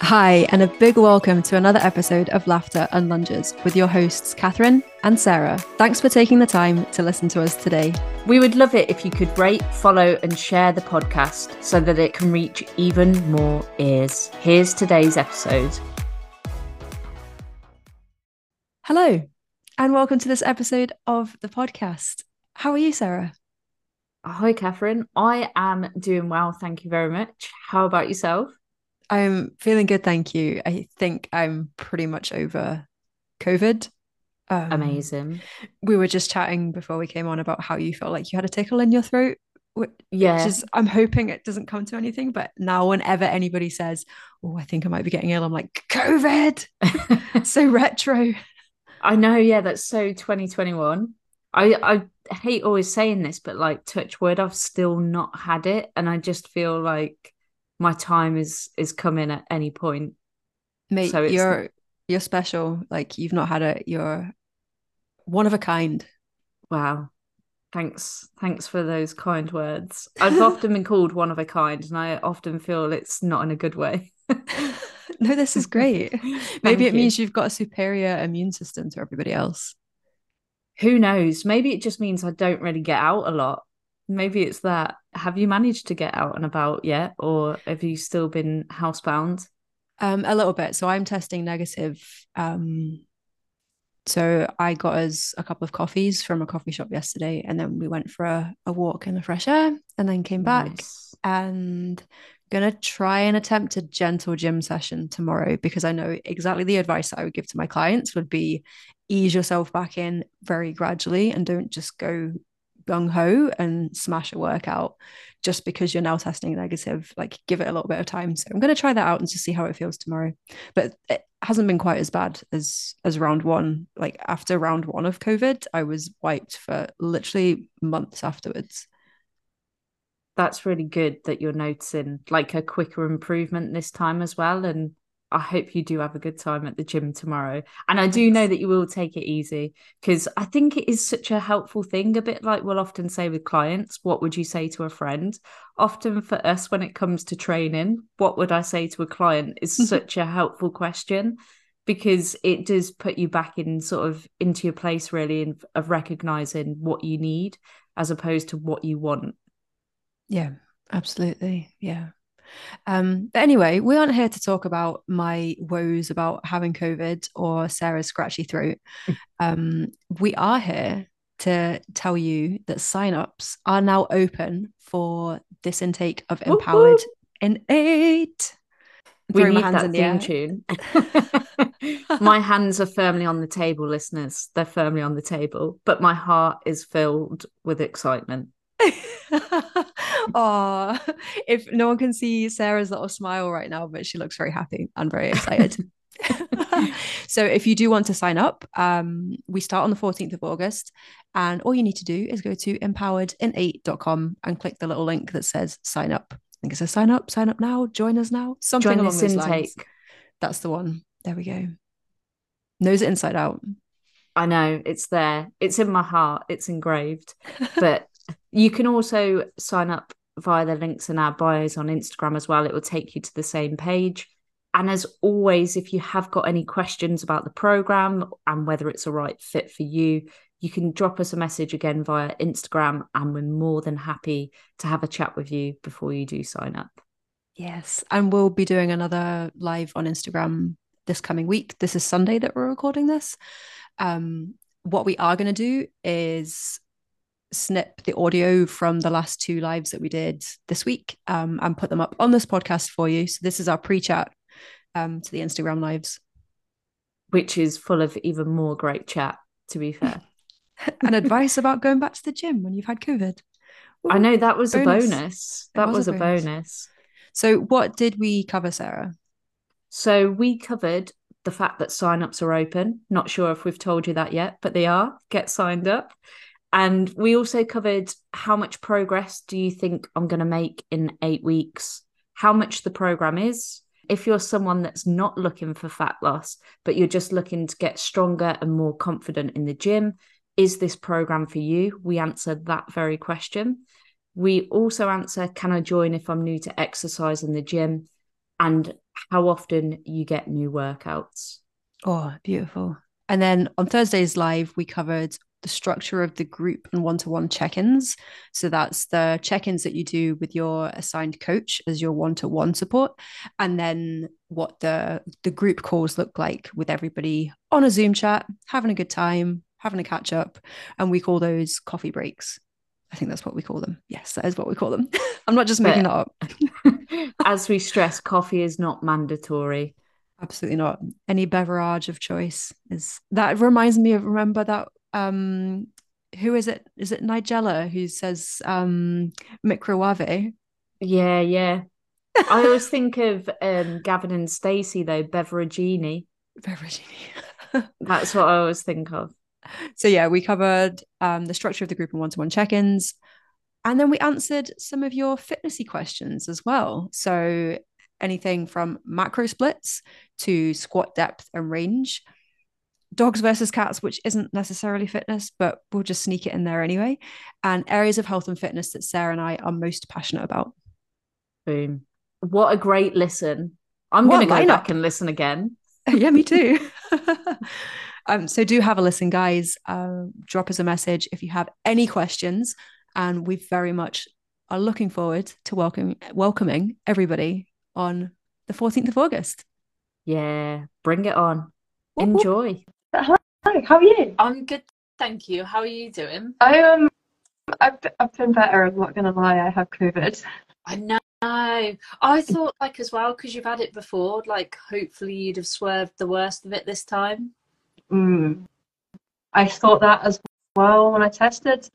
Hi, and a big welcome to another episode of Laughter and Lunges with your hosts, Catherine and Sarah. Thanks for taking the time to listen to us today. We would love it if you could rate, follow, and share the podcast so that it can reach even more ears. Here's today's episode. Hello, and welcome to this episode of the podcast. How are you, Sarah? Hi, Catherine. I am doing well. Thank you very much. How about yourself? I'm feeling good, thank you. I think I'm pretty much over COVID. Um, Amazing. We were just chatting before we came on about how you felt like you had a tickle in your throat. Which yeah. is, I'm hoping it doesn't come to anything. But now, whenever anybody says, Oh, I think I might be getting ill, I'm like, COVID. so retro. I know. Yeah. That's so 2021. I, I hate always saying this, but like, touch wood, I've still not had it. And I just feel like my time is is coming at any point. Mate, so you're you're special. Like you've not had it. You're one of a kind. Wow. Thanks. Thanks for those kind words. I've often been called one of a kind, and I often feel it's not in a good way. no, this is great. Maybe it you. means you've got a superior immune system to everybody else. Who knows? Maybe it just means I don't really get out a lot maybe it's that. Have you managed to get out and about yet, or have you still been housebound? Um, a little bit. So I'm testing negative. Um, so I got us a couple of coffees from a coffee shop yesterday, and then we went for a, a walk in the fresh air, and then came back nice. and gonna try and attempt a gentle gym session tomorrow because I know exactly the advice that I would give to my clients would be ease yourself back in very gradually and don't just go gung ho and smash a workout just because you're now testing negative. Like, give it a little bit of time. So I'm going to try that out and just see how it feels tomorrow. But it hasn't been quite as bad as as round one. Like after round one of COVID, I was wiped for literally months afterwards. That's really good that you're noticing like a quicker improvement this time as well. And I hope you do have a good time at the gym tomorrow. And I do know that you will take it easy because I think it is such a helpful thing. A bit like we'll often say with clients, what would you say to a friend? Often for us, when it comes to training, what would I say to a client is such a helpful question because it does put you back in sort of into your place, really, in, of recognizing what you need as opposed to what you want. Yeah, absolutely. Yeah. Um, but anyway, we aren't here to talk about my woes about having COVID or Sarah's scratchy throat. Um, we are here to tell you that signups are now open for this intake of Empowered in Eight. We need that theme tune. my hands are firmly on the table, listeners. They're firmly on the table, but my heart is filled with excitement. oh, if no one can see Sarah's little smile right now, but she looks very happy and very excited. so if you do want to sign up, um, we start on the 14th of August. And all you need to do is go to empoweredin8.com and click the little link that says sign up. I think it says sign up, sign up now, join us now, something join along those intake. lines. That's the one. There we go. Knows it inside out. I know it's there. It's in my heart. It's engraved. But you can also sign up via the links in our bios on Instagram as well. It will take you to the same page. And as always, if you have got any questions about the program and whether it's a right fit for you, you can drop us a message again via Instagram, and we're more than happy to have a chat with you before you do sign up. Yes. And we'll be doing another live on Instagram this coming week. This is Sunday that we're recording this. Um, what we are going to do is snip the audio from the last two lives that we did this week um, and put them up on this podcast for you. So this is our pre-chat um, to the Instagram lives, which is full of even more great chat. To be fair, and advice about going back to the gym when you've had COVID. Ooh, I know that was bonus. a bonus. That was, was, a bonus. bonus. So what did we cover, Sarah? So we covered the fact that signups are open. Not sure if we've told you that yet, but they are. Get signed up. And we also covered how much progress do you think I'm going to make in eight weeks? How much the program is. If you're someone that's not looking for fat loss, but you're just looking to get stronger and more confident in the gym, is this program for you? We answer that very question. We also answer Can I join if I'm new to exercise in the gym? And how often you get new workouts. Oh, beautiful. And then on Thursday's live, we covered the structure of the group and one to one check ins. So that's the check ins that you do with your assigned coach as your one to one support. And then what the, the group calls look like with everybody on a Zoom chat, having a good time, having a catch up. And we call those coffee breaks. I think that's what we call them. Yes, that is what we call them. I'm not just making that up. as we stress, coffee is not mandatory. Absolutely not. Any beverage of choice is that reminds me of remember that um who is it? Is it Nigella who says um microwave? Yeah, yeah. I always think of um Gavin and Stacey though, Beveragini. Beveragini. That's what I always think of. So yeah, we covered um the structure of the group and one-to-one check-ins. And then we answered some of your fitnessy questions as well. So anything from macro splits to squat depth and range. Dogs versus cats, which isn't necessarily fitness, but we'll just sneak it in there anyway. And areas of health and fitness that Sarah and I are most passionate about. Boom. What a great listen. I'm going to go back and listen again. yeah, me too. um, so do have a listen, guys. Uh, drop us a message if you have any questions. And we very much are looking forward to welcome, welcoming everybody on the 14th of August. Yeah, bring it on. Enjoy. Hi, how are you? I'm good, thank you. How are you doing? I um, I've I've been better. I'm not gonna lie. I have COVID. I know. I thought like as well because you've had it before. Like hopefully you'd have swerved the worst of it this time. Mm. I thought that as well when I tested.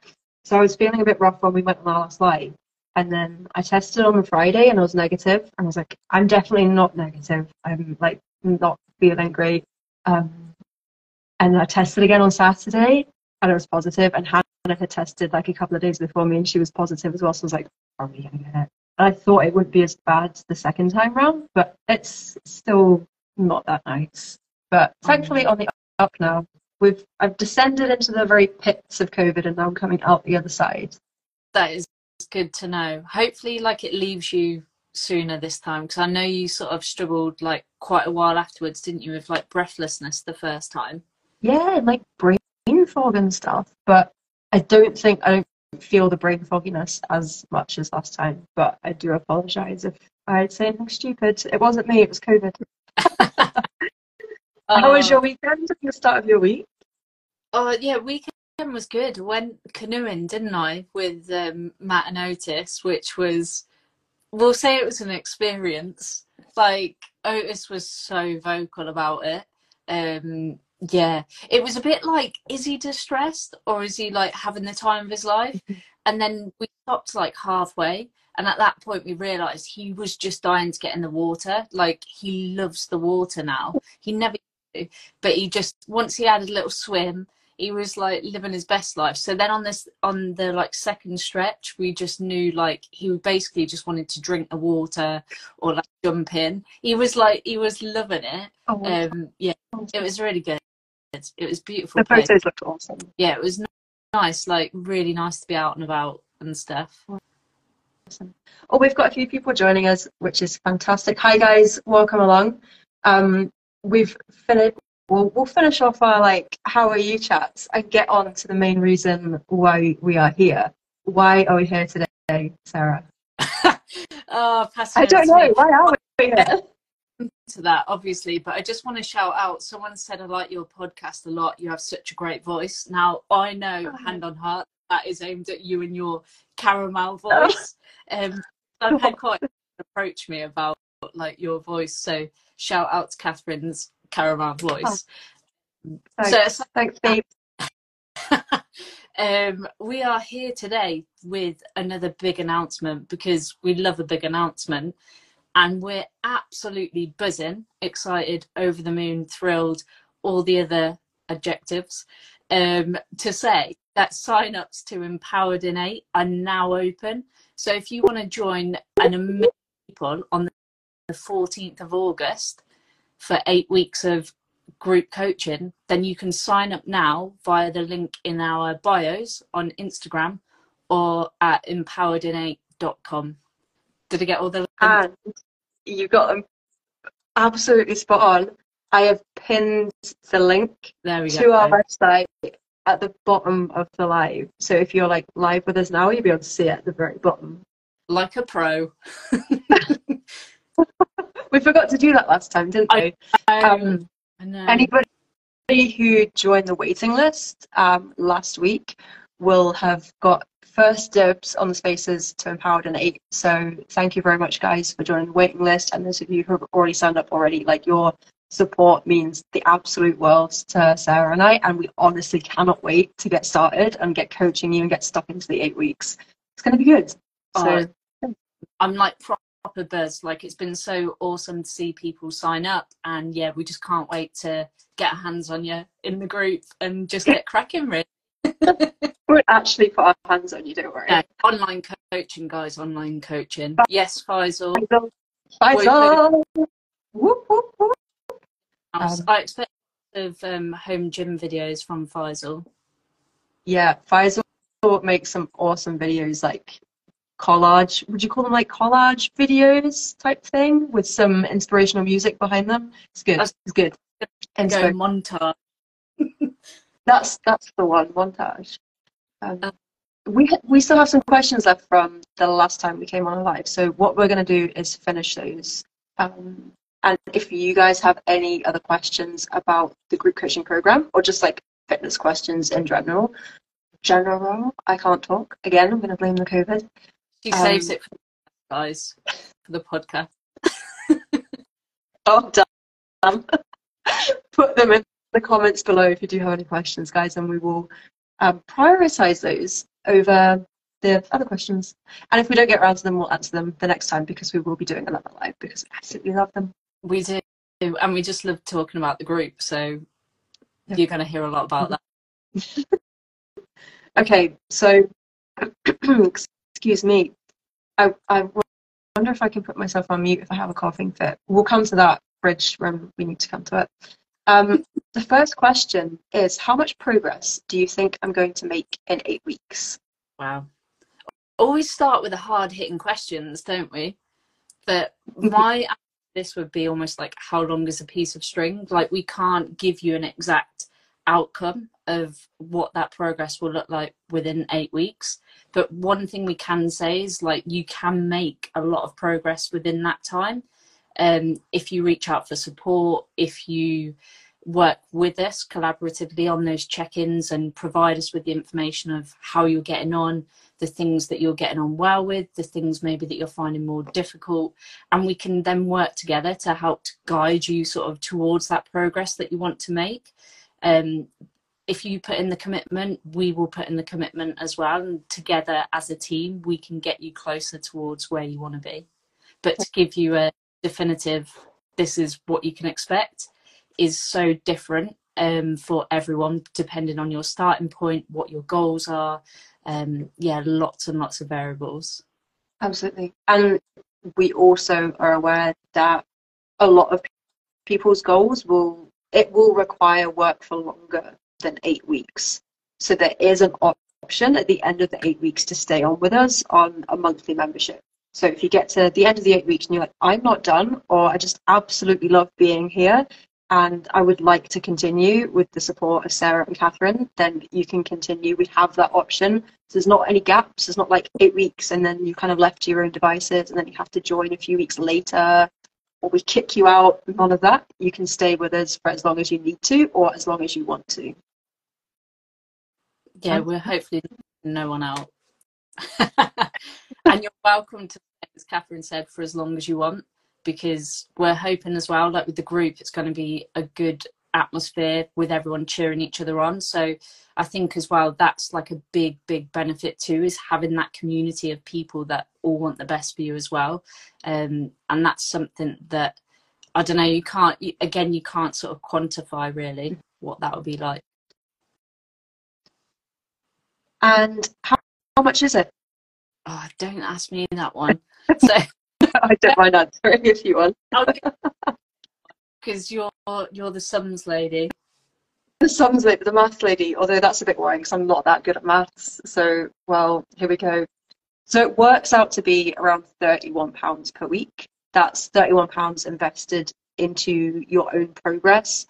So I was feeling a bit rough when we went on our last live, and then I tested on the Friday and I was negative. And I was like, I'm definitely not negative. I'm like not feeling great. Um, and I tested again on Saturday and it was positive. And Hannah had tested like a couple of days before me and she was positive as well. So I was like, probably going to get it. And I thought it wouldn't be as bad the second time round, but it's still not that nice. But thankfully on the up now. We've I've descended into the very pits of COVID and now I'm coming out the other side. That is good to know. Hopefully, like it leaves you sooner this time because I know you sort of struggled like quite a while afterwards, didn't you, with like breathlessness the first time? Yeah, like brain fog and stuff. But I don't think I don't feel the brain fogginess as much as last time. But I do apologise if I had said anything stupid. It wasn't me. It was COVID. How was uh, your weekend? The start of your week? Oh yeah, weekend was good. Went canoeing, didn't I, with um, Matt and Otis, which was, we'll say it was an experience. Like Otis was so vocal about it. Um, yeah, it was a bit like, is he distressed or is he like having the time of his life? and then we stopped like halfway, and at that point we realised he was just dying to get in the water. Like he loves the water now. He never, but he just once he had a little swim he was like living his best life. So then on this on the like second stretch, we just knew like he basically just wanted to drink the water or like jump in. He was like he was loving it. Oh, um, yeah, it was really good. It was beautiful. The place. photos looked awesome. Yeah, it was nice. Like really nice to be out and about and stuff. Awesome. Oh, we've got a few people joining us, which is fantastic. Hi guys, welcome along. Um, we've finished we'll, we'll finish off our like how are you chats and get on to the main reason why we are here. Why are we here today, Sarah? oh, I don't know. Why are we here? to that obviously but i just want to shout out someone said i like your podcast a lot you have such a great voice now i know oh. hand on heart that is aimed at you and your caramel oh. voice oh. um i've had quite approach me about like your voice so shout out to catherine's caramel voice. Oh, thanks. So, thanks, babe. um, we are here today with another big announcement because we love a big announcement and we're absolutely buzzing, excited, over the moon, thrilled, all the other adjectives um, to say that sign-ups to Empowered in Eight are now open. So if you want to join an amazing people on the 14th of August, for eight weeks of group coaching, then you can sign up now via the link in our bios on Instagram or at empoweredin8.com. Did I get all the And you got them absolutely spot on. I have pinned the link There we to go. our website at the bottom of the live. So if you're like live with us now, you'll be able to see it at the very bottom. Like a pro. We forgot to do that last time, didn't we? Um, I know. anybody who joined the waiting list um, last week will have got first dibs on the spaces to Empowered in Eight. So thank you very much, guys, for joining the waiting list. And those of you who have already signed up already, like your support means the absolute world to Sarah and I. And we honestly cannot wait to get started and get coaching you and get stuck into the eight weeks. It's going to be good. So Oh, I'm like proper buzz. Like it's been so awesome to see people sign up, and yeah, we just can't wait to get our hands on you in the group and just get cracking. Really, we'll actually put our hands on you, don't worry. yeah, online coaching, guys. Online coaching. Yes, Faisal. Faisal. Whoop, whoop, whoop. I was- Um, I expect of um, home gym videos from Faisal. Yeah, Faisal makes some awesome videos like collage. Would you call them like collage videos type thing with some inspirational music behind them? It's good. That's- It's good. And Go so montage. That's that's the one montage. Um, Uh, we ha- we still have some questions left from the last time we came on live. So what we're going to do is finish those. Um, and if you guys have any other questions about the group coaching program or just like fitness questions in general, general, I can't talk. Again, I'm going to blame the COVID. She saves Um, it for guys for the podcast. Oh, damn. Put them in the comments below if you do have any questions, guys, and we will um, prioritize those over the other questions. And if we don't get around to them, we'll answer them the next time because we will be doing another live because we absolutely love them. We do, and we just love talking about the group. So Yeah. you're going to hear a lot about that. Okay, so excuse me. I, I wonder if I can put myself on mute if I have a coughing fit. We'll come to that bridge when we need to come to it. Um, the first question is How much progress do you think I'm going to make in eight weeks? Wow. Always start with the hard hitting questions, don't we? But my answer this would be almost like how long is a piece of string? Like we can't give you an exact outcome of what that progress will look like within eight weeks. But one thing we can say is like you can make a lot of progress within that time. Um, if you reach out for support, if you work with us collaboratively on those check-ins and provide us with the information of how you're getting on, the things that you're getting on well with, the things maybe that you're finding more difficult, and we can then work together to help to guide you sort of towards that progress that you want to make. Um, if you put in the commitment, we will put in the commitment as well, and together as a team, we can get you closer towards where you want to be. But to give you a definitive, this is what you can expect, is so different um, for everyone, depending on your starting point, what your goals are. Um, yeah, lots and lots of variables. Absolutely. And we also are aware that a lot of people's goals will it will require work for longer than eight weeks. So there is an option at the end of the eight weeks to stay on with us on a monthly membership. So if you get to the end of the eight weeks and you're like, I'm not done, or I just absolutely love being here, and I would like to continue with the support of Sarah and Catherine, then you can continue. We have that option. So there's not any gaps. There's not like eight weeks and then you kind of left to your own devices and then you have to join a few weeks later or we kick you out. None of that. You can stay with us for as long as you need to or as long as you want to. Yeah, we're hopefully no one out. and you're welcome to, as Catherine said, for as long as you want, because we're hoping as well, like with the group, it's going to be a good atmosphere with everyone cheering each other on. So I think as well, that's like a big, big benefit too, is having that community of people that all want the best for you as well. Um, and that's something that I don't know, you can't, you, again, you can't sort of quantify really what that would be like. And how, how much is it? Oh, don't ask me that one. So, I don't mind answering if you want. because you're you're the sums lady. The sums lady, the maths lady, although that's a bit worrying because I'm not that good at maths. So, well, here we go. So it works out to be around £31 per week. That's £31 invested into your own progress.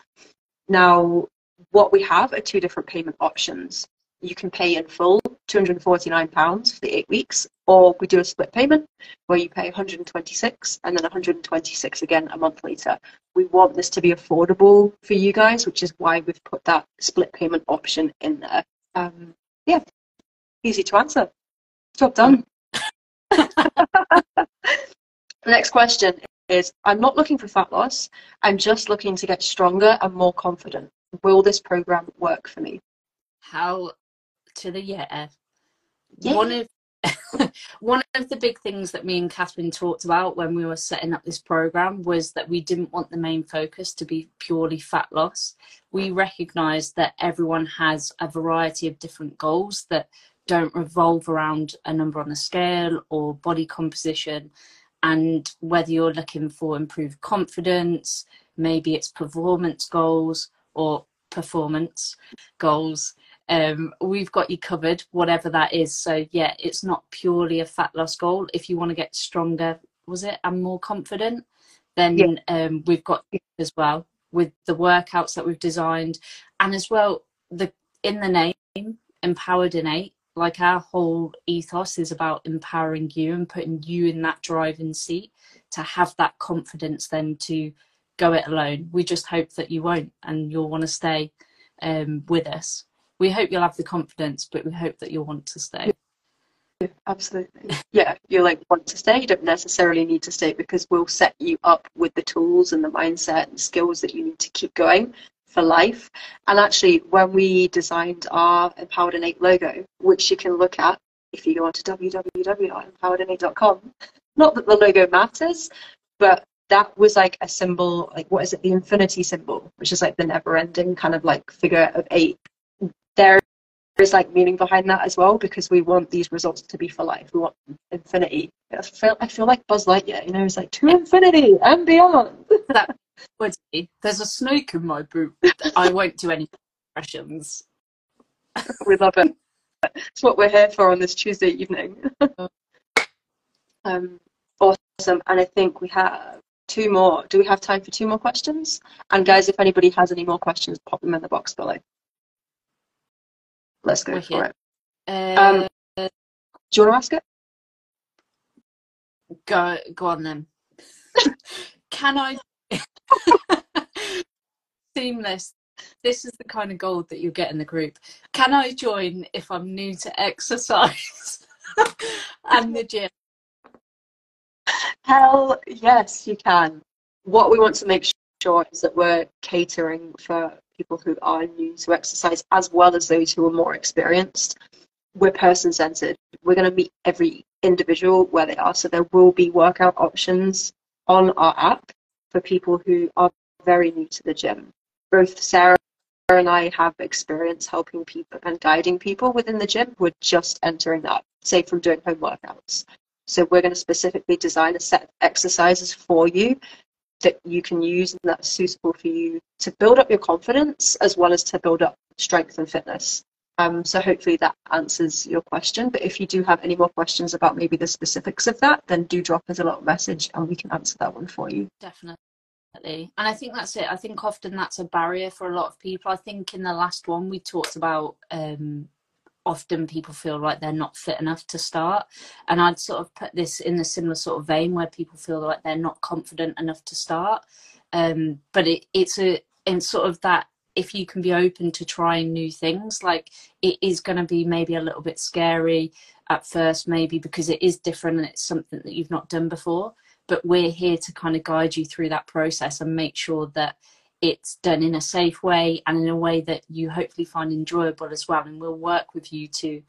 Now, what we have are two different payment options. You can pay in full, £249 for the eight weeks, or we do a split payment where you pay 126 and then 126 again a month later. We want this to be affordable for you guys, which is why we've put that split payment option in there. Um, yeah, easy to answer. Job done. Next question is I'm not looking for fat loss. I'm just looking to get stronger and more confident. Will this program work for me? How to the yeah. Yeah. One of one of the big things that me and Catherine talked about when we were setting up this program was that we didn't want the main focus to be purely fat loss. We recognised that everyone has a variety of different goals that don't revolve around a number on a scale or body composition. And whether you're looking for improved confidence, maybe it's performance goals or performance goals, um, we've got you covered, whatever that is. So, yeah, it's not purely a fat loss goal. If you want to get stronger, was it, and more confident, then Yeah. um, we've got as well with the workouts that we've designed, and as well the in the name empowered in eight. Like our whole ethos is about empowering you and putting you in that driving seat to have that confidence then to go it alone. We just hope that you won't and you'll want to stay um, with us. We hope you'll have the confidence, but we hope that you'll want to stay. Absolutely. Yeah, you like want to stay. You don't necessarily need to stay because we'll set you up with the tools and the mindset and skills that you need to keep going for life. And actually, when we designed our Empowered in Eight logo, which you can look at if you go on onto www.empoweredin8.com, not that the logo matters, but that was like a symbol, like what is it, the infinity symbol, which is like the never ending kind of like figure of eight. Is like meaning behind that as well because we want these results to be for life. We want infinity. I feel, I feel like Buzz Lightyear, you know, it's like to infinity and beyond. That would be. There's a snake in my boot. I won't do any impressions. we love it. It's what we're here for on this Tuesday evening. um, awesome. And I think we have two more. Do we have time for two more questions? And guys, if anybody has any more questions, pop them in the box below. Let's go for Wicked. it. Uh, Do you want to ask it? go go on then. Can I seamless? This is the kind of gold that you get in the group. Can I join if I'm new to exercise and the gym? Hell yes, you can. What we want to make sure is that we're catering for people who are new to exercise as well as those who are more experienced. We're person centered. We're going to meet every individual where they are. So there will be workout options on our app for people who are very new to the gym. Both Sarah and I have experience helping people and guiding people within the gym who are just entering that, say from doing home workouts. So we're going to specifically design a set of exercises for you that you can use and that's suitable for you to build up your confidence as well as to build up strength and fitness. Um, so hopefully that answers your question. But if you do have any more questions about maybe the specifics of that, then do drop us a little message and we can answer that one for you. Definitely. And I think that's it. I think often that's a barrier for a lot of people. I think in the last one we talked about um, often people feel like they're not fit enough to start. And I'd sort of put this in a similar sort of vein where people feel like they're not confident enough to start. Um, but it, it's a in sort of that if you can be open to trying new things, like it is going to be maybe a little bit scary at first, maybe because it is different and it's something that you've not done before. But we're here to kind of guide you through that process and make sure that it's done in a safe way and in a way that you hopefully find enjoyable as well. And we'll work with you to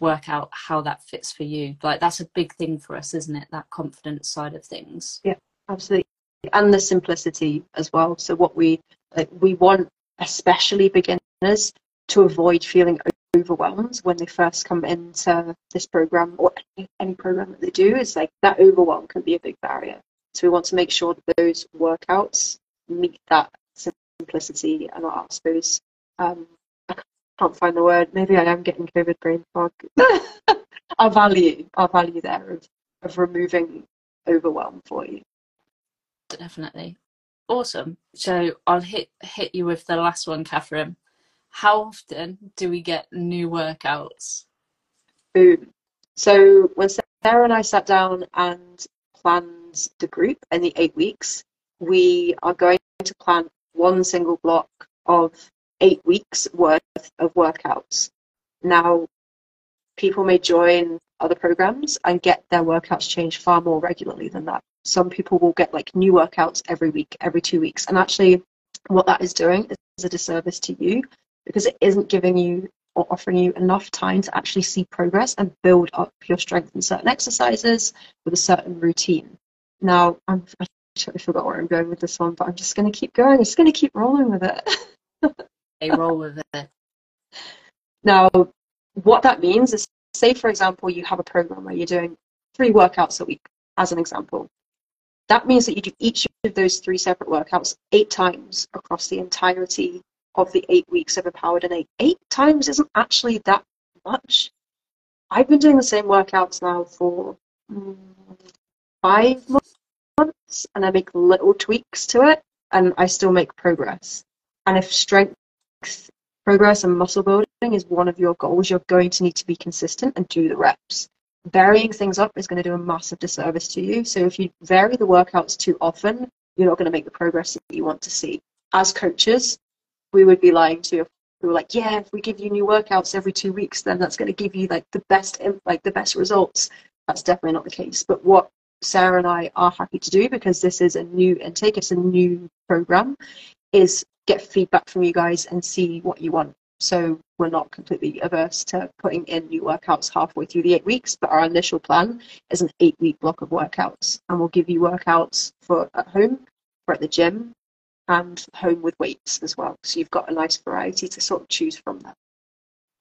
work out how that fits for you. Like that's a big thing for us, isn't it? That confidence side of things. Yeah, absolutely. And the simplicity as well. So what we like, we want especially beginners to avoid feeling overwhelmed when they first come into this program or any, program that they do is like that overwhelm can be a big barrier. So we want to make sure that those workouts meet that simplicity a lot, I suppose um, I can't find the word. Maybe I am getting COVID brain fog. our value, our value there of, of removing overwhelm for you. Definitely. Awesome. So I'll hit hit you with the last one, Catherine. How often do we get new workouts? Boom. So when Sarah and I sat down and planned the group and the eight weeks, we are going to plan one single block of eight weeks worth of workouts. Now, people may join other programs and get their workouts changed far more regularly than that. Some people will get like new workouts every week, every two weeks. And actually, what that is doing is a disservice to you because it isn't giving you or offering you enough time to actually see progress and build up your strength in certain exercises with a certain routine. Now, I'm, I totally forgot where I'm going with this one, but I'm just going to keep going. I'm just going to keep rolling with it. they roll with it. Now, what that means is, say, for example, you have a program where you're doing three workouts a week, as an example. That means that you do each of those three separate workouts eight times across the entirety of the eight weeks of Empowered Innate. Eight Eight times isn't actually that much. I've been doing the same workouts now for mm, five months, and I make little tweaks to it, and I still make progress. And if strength progress and muscle building is one of your goals, you're going to need to be consistent and do the reps. Varying things up is going to do a massive disservice to you. So if you vary the workouts too often, you're not going to make the progress that you want to see. As coaches, we would be lying to you if we were like, yeah, if we give you new workouts every two weeks, then that's going to give you like the best, like the best results. That's definitely not the case. But what Sarah and I are happy to do because this is a new intake, it's a new program, is get feedback from you guys and see what you want. So we're not completely averse to putting in new workouts halfway through the eight weeks, but our initial plan is an eight week block of workouts. And we'll give you workouts for at home, for at the gym, and home with weights as well. So you've got a nice variety to sort of choose from that.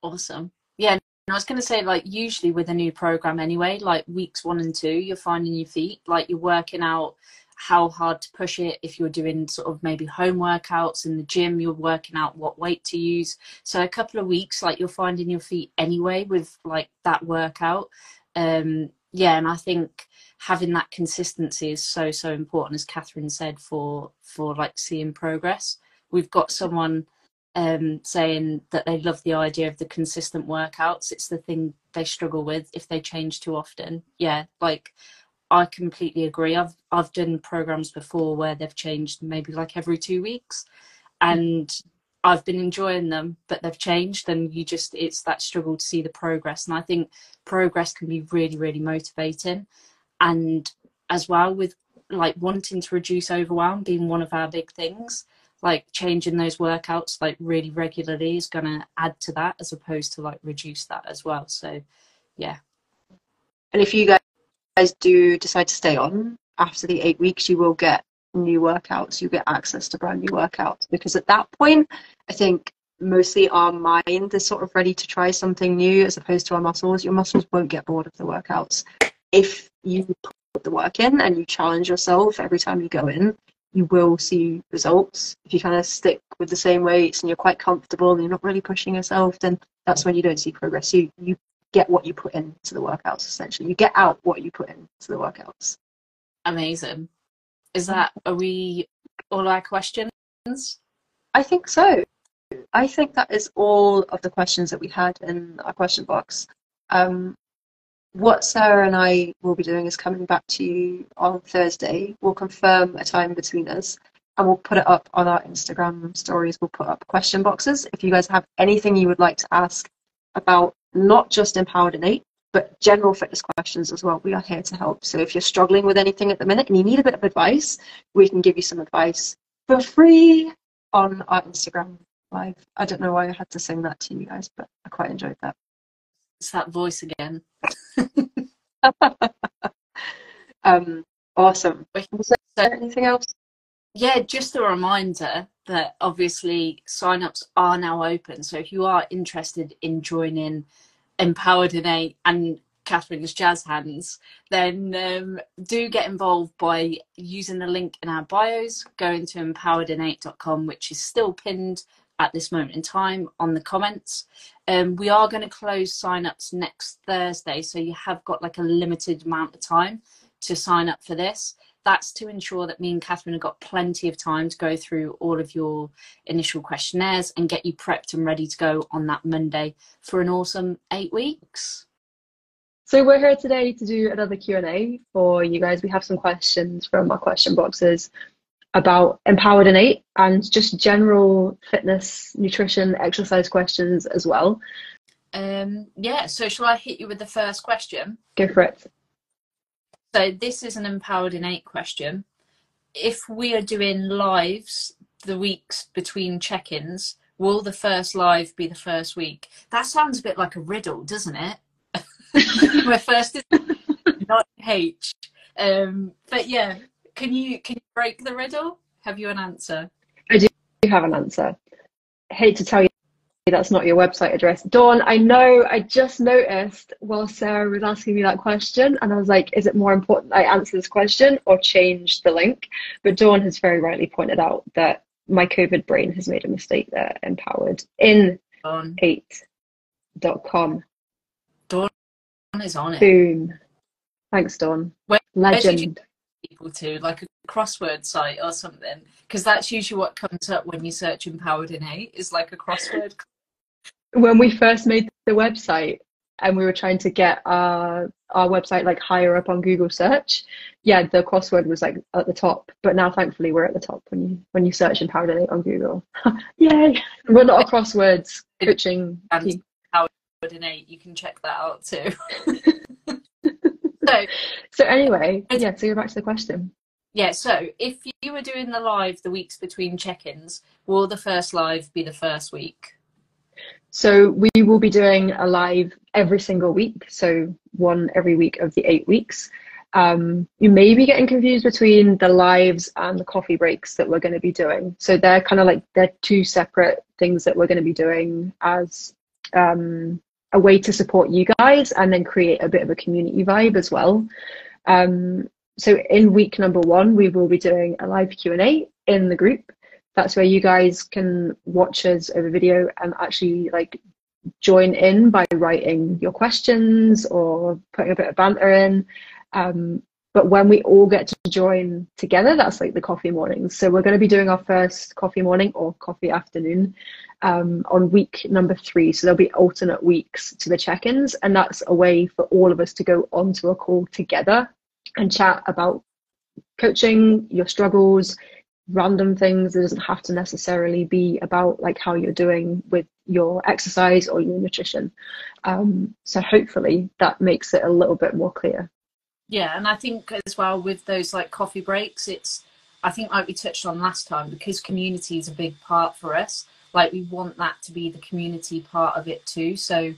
Awesome. Yeah, I was going to say, like, usually with a new program anyway, like weeks one and two, you're finding your feet, like you're working out how hard to push it. If you're doing sort of maybe home workouts in the gym, you're working out what weight to use. So a couple of weeks, like you're finding your feet anyway with like that workout. Um, yeah, and I think having that consistency is so so important, as Catherine said, for for like seeing progress. We've got someone um, saying that they love the idea of the consistent workouts. It's the thing they struggle with if they change too often. Yeah, like I completely agree. I've I've done programs before where they've changed maybe like every two weeks, and I've been enjoying them, but they've changed, and you just it's that struggle to see the progress. And I think progress can be really really motivating, and as well with like wanting to reduce overwhelm being one of our big things like changing those workouts like really regularly is going to add to that as opposed to like reduce that as well. So yeah. And if you guys do decide to stay on after the eight weeks you will get new workouts. You get access to brand new workouts because at that point i think mostly our mind is sort of ready to try something new as opposed to our muscles. Your muscles won't get bored of the workouts. If you put the work in and you challenge yourself every time you go in you will see results. If you kind of stick with the same weights and you're quite comfortable and you're not really pushing yourself, then that's when you don't see progress. You you get what you put into the workouts essentially. You get out what you put into the workouts. Amazing. Is that are we all our questions? I think so. I think that is all of the questions that we had in our question box. Um, what Sarah and I will be doing is coming back to you on Thursday. We'll confirm a time between us and we'll put it up on our Instagram stories. We'll put up question boxes. If you guys have anything you would like to ask about not just Empowered in Eight, but general fitness questions as well, we are here to help. So if you're struggling with anything at the minute and you need a bit of advice, we can give you some advice for free on our Instagram live. I don't know why I had to sing that to you guys, but I quite enjoyed that. It's that voice again. um, awesome. Was there anything else? Yeah, just a reminder that obviously signups are now open. So if you are interested in joining Empowered in Innate and Catherine's jazz hands, then um, do get involved by using the link in our bios, going to empoweredin8.com, which is still pinned at this moment in time on the comments. Um, we are going to close signups next Thursday, so you have got like a limited amount of time to sign up for this. that's to ensure that me and Catherine have got plenty of time to go through all of your initial questionnaires and get you prepped and ready to go on that Monday for an awesome eight weeks. So we're here today to do another Q&A for you guys. We have some questions from our question boxes about Empowered in Eight and just general fitness, nutrition, exercise questions as well. Um, yeah, so shall I hit you with the first question? Go for it. So this is an Empowered in Eight question. If we are doing lives the weeks between check-ins, will the first live be the first week? That sounds a bit like a riddle, doesn't it? Where first is not H. Um, but yeah, can you can you break the riddle? Have you an answer? I do have an answer. hate to tell you that's not your website address. Dawn, I know I just noticed while Sarah was asking me that question, and I was like, is it more important I answer this question or change the link? But Dawn has very rightly pointed out that my COVID brain has made a mistake there, empowered in Dawn. 8.com. Dawn is on it. Boom. Thanks, Dawn. Where Legend. People to, like a crossword site or something, because that's usually what comes up when you search Empowered in Eight is like a crossword. when we first made the website and we were trying to get our our website like higher up on Google search, yeah, the crossword was like at the top. But now thankfully we're at the top when you when you search Empowered in Eight on Google. Yay! We're not a crosswords coaching. Empowered in Eight, you can check that out too. so So anyway, yeah, so you're back to the question. yeah, so if you were doing the live the weeks between check-ins, will the first live be the first week? So we will be doing a live every single week, so one every week of the eight weeks. Um, you may be getting confused between the lives and the coffee breaks that we're going to be doing. So they're kind of like they're two separate things that we're going to be doing as um, a way to support you guys and then create a bit of a community vibe as well. Um, so in week number one, we will be doing a live Q and A in the group that's where you guys can watch us over video and actually like join in by writing your questions or putting a bit of banter in um, but when we all get to join together that's like the coffee mornings so we're going to be doing our first coffee morning or coffee afternoon um, on week number three so there'll be alternate weeks to the check-ins and that's a way for all of us to go onto a call together and chat about coaching your struggles random things. It doesn't have to necessarily be about like how you're doing with your exercise or your nutrition. Um, so hopefully that makes it a little bit more clear. Yeah, and I think as well with those like coffee breaks, it's I think like we touched on last time because community is a big part for us. Like we want that to be the community part of it too. So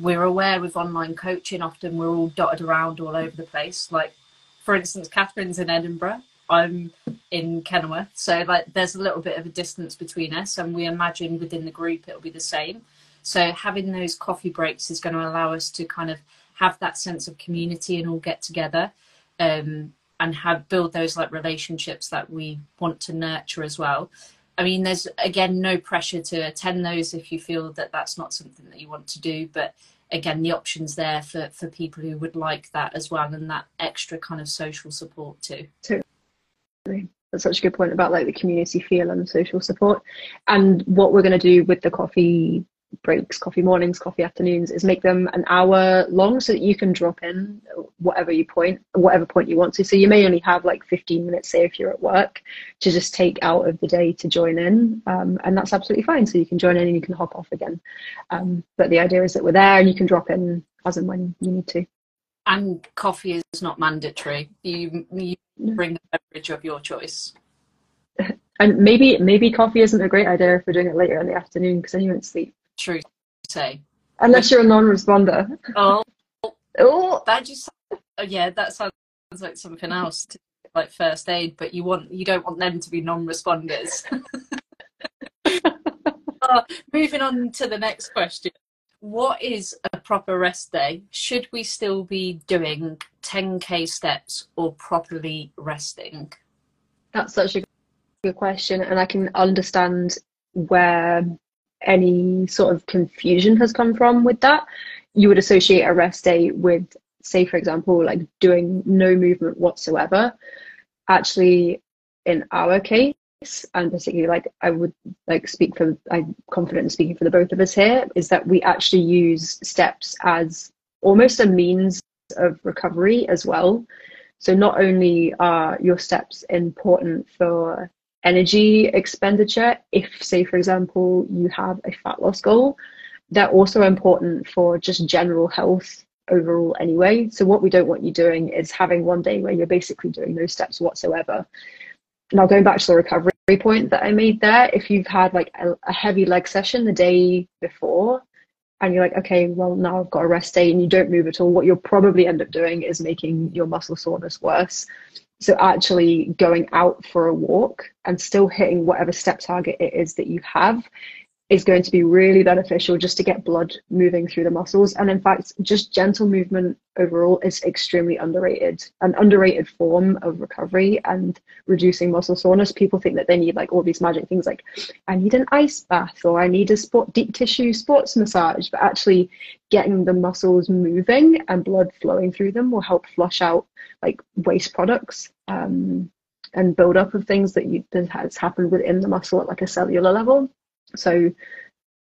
we're aware with online coaching, often we're all dotted around all over the place. Like for instance, Catherine's in Edinburgh. I'm in Kenilworth, so like there's a little bit of a distance between us, and we imagine within the group it'll be the same. So having those coffee breaks is going to allow us to kind of have that sense of community and all get together, um, and have build those like relationships that we want to nurture as well. I mean, there's again no pressure to attend those if you feel that that's not something that you want to do, but again, the options there for for people who would like that as well, and that extra kind of social support too. That's such a good point about like the community feel and the social support. And what we're going to do with the coffee breaks, coffee mornings, coffee afternoons is make them an hour long so that you can drop in whatever you point, whatever point you want to. So you may only have like 15 minutes, say if you're at work, to just take out of the day to join in. Um, and that's absolutely fine. So you can join in and you can hop off again. Um, but the idea is that we're there and you can drop in as and when you need to. And coffee is not mandatory. You you bring a beverage of your choice. And maybe maybe coffee isn't a great idea if we're doing it later in the afternoon because then you won't sleep. True say. Unless you're a non-responder. Oh, Oh, that just oh, yeah, that sounds like something else, to, like first aid. But you want you don't want them to be non-responders. Uh, moving on to the next question. What is a proper rest day? Should we still be doing 10k steps or properly resting? that's such a good question, and I can understand where any sort of confusion has come from with that. You would associate a rest day with, say, for example, like doing no movement whatsoever. actually in our case, and particularly like I would like speak for I'm confident in speaking for the both of us here, is that we actually use steps as almost a means of recovery as well. So not only are your steps important for energy expenditure, if say for example you have a fat loss goal, they're also important for just general health overall anyway. So what we don't want you doing is having one day where you're basically doing no steps whatsoever. Now going back to the recovery point that I made there, if you've had like a, a heavy leg session the day before and you're like, okay, well now I've got a rest day and you don't move at all, what you'll probably end up doing is making your muscle soreness worse. So actually going out for a walk and still hitting whatever step target it is that you have is going to be really beneficial just to get blood moving through the muscles. And in fact, just gentle movement overall is extremely underrated, an underrated form of recovery and reducing muscle soreness. People think that they need like all these magic things like, I need an ice bath or I need a sport deep tissue sports massage, but actually getting the muscles moving and blood flowing through them will help flush out like waste products. Um, and build up of things that you that has happened within the muscle at like a cellular level. So